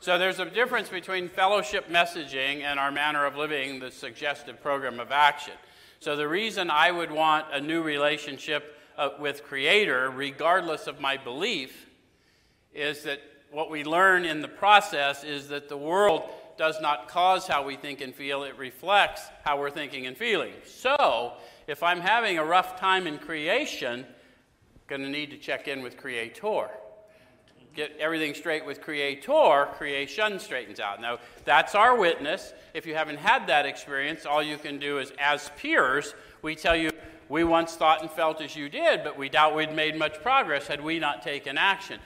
So there's a difference between fellowship messaging and our manner of living, the suggestive program of action. So the reason I would want a new relationship uh, with Creator, regardless of my belief, is that what we learn in the process is that the world does not cause how we think and feel, it reflects how we're thinking and feeling. So, if I'm having a rough time in creation, I'm going to need to check in with Creator. Get everything straight with Creator, creation straightens out. Now, that's our witness. If you haven't had that experience, all you can do is, as peers, we tell you, we once thought and felt as you did, but we doubt we'd made much progress had we not taken action.